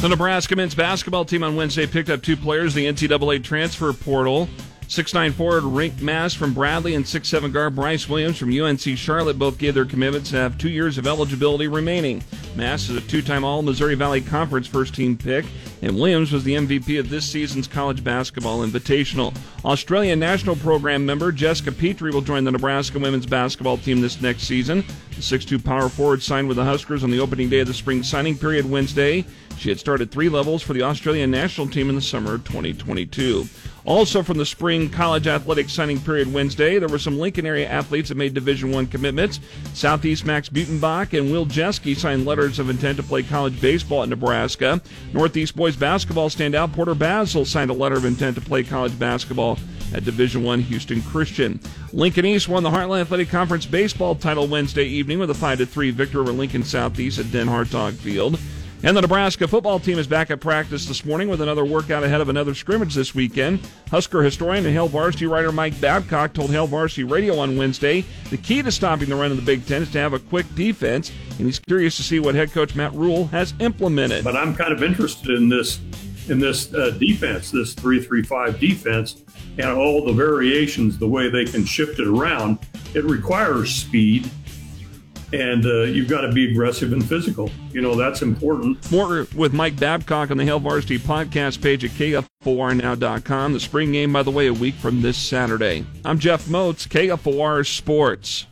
The Nebraska men's basketball team on Wednesday picked up two players the NCAA transfer portal. Six-nine forward Rienk Mast from Bradley and six-seven guard Bryce Williams from UNC Charlotte both gave their commitments and have two years of eligibility remaining. Mast is a two-time All-Missouri Valley Conference first-team pick, and Williams was the MVP of this season's college basketball invitational. Australian national program member Jessica Petrie will join the Nebraska women's basketball team this next season. The 6'2 power forward signed with the Huskers on the opening day of the spring signing period Wednesday. She had started three levels for the Australian national team in the summer of 2022. Also from the spring college athletic signing period Wednesday, there were some Lincoln area athletes that made Division One commitments. Southeast Max Butenbach and Will Jeske signed letters of intent to play college baseball at Nebraska. Northeast boys basketball standout Porter Basil signed a letter of intent to play college basketball at Division One Houston Christian. Lincoln East won the Heartland Athletic Conference baseball title Wednesday evening with a 5 3 victory over Lincoln Southeast at Den Hartog Field. And the Nebraska football team is back at practice this morning with another workout ahead of another scrimmage this weekend. Husker historian and Hail Varsity writer Mike Babcock told Hail Varsity Radio on Wednesday the key to stopping the run of the Big Ten is to have a quick defense, and he's curious to see what head coach Matt Rhule has implemented. But I'm kind of interested in this in this uh, defense, this three-three-five defense, and all the variations, the way they can shift it around. It requires speed and uh, you've got to be aggressive and physical. You know, that's important. More with Mike Babcock on the Hail Varsity podcast page at KFORNow.com. The spring game, by the way, a week from this Saturday. I'm Jeff Motz, KFOR Sports.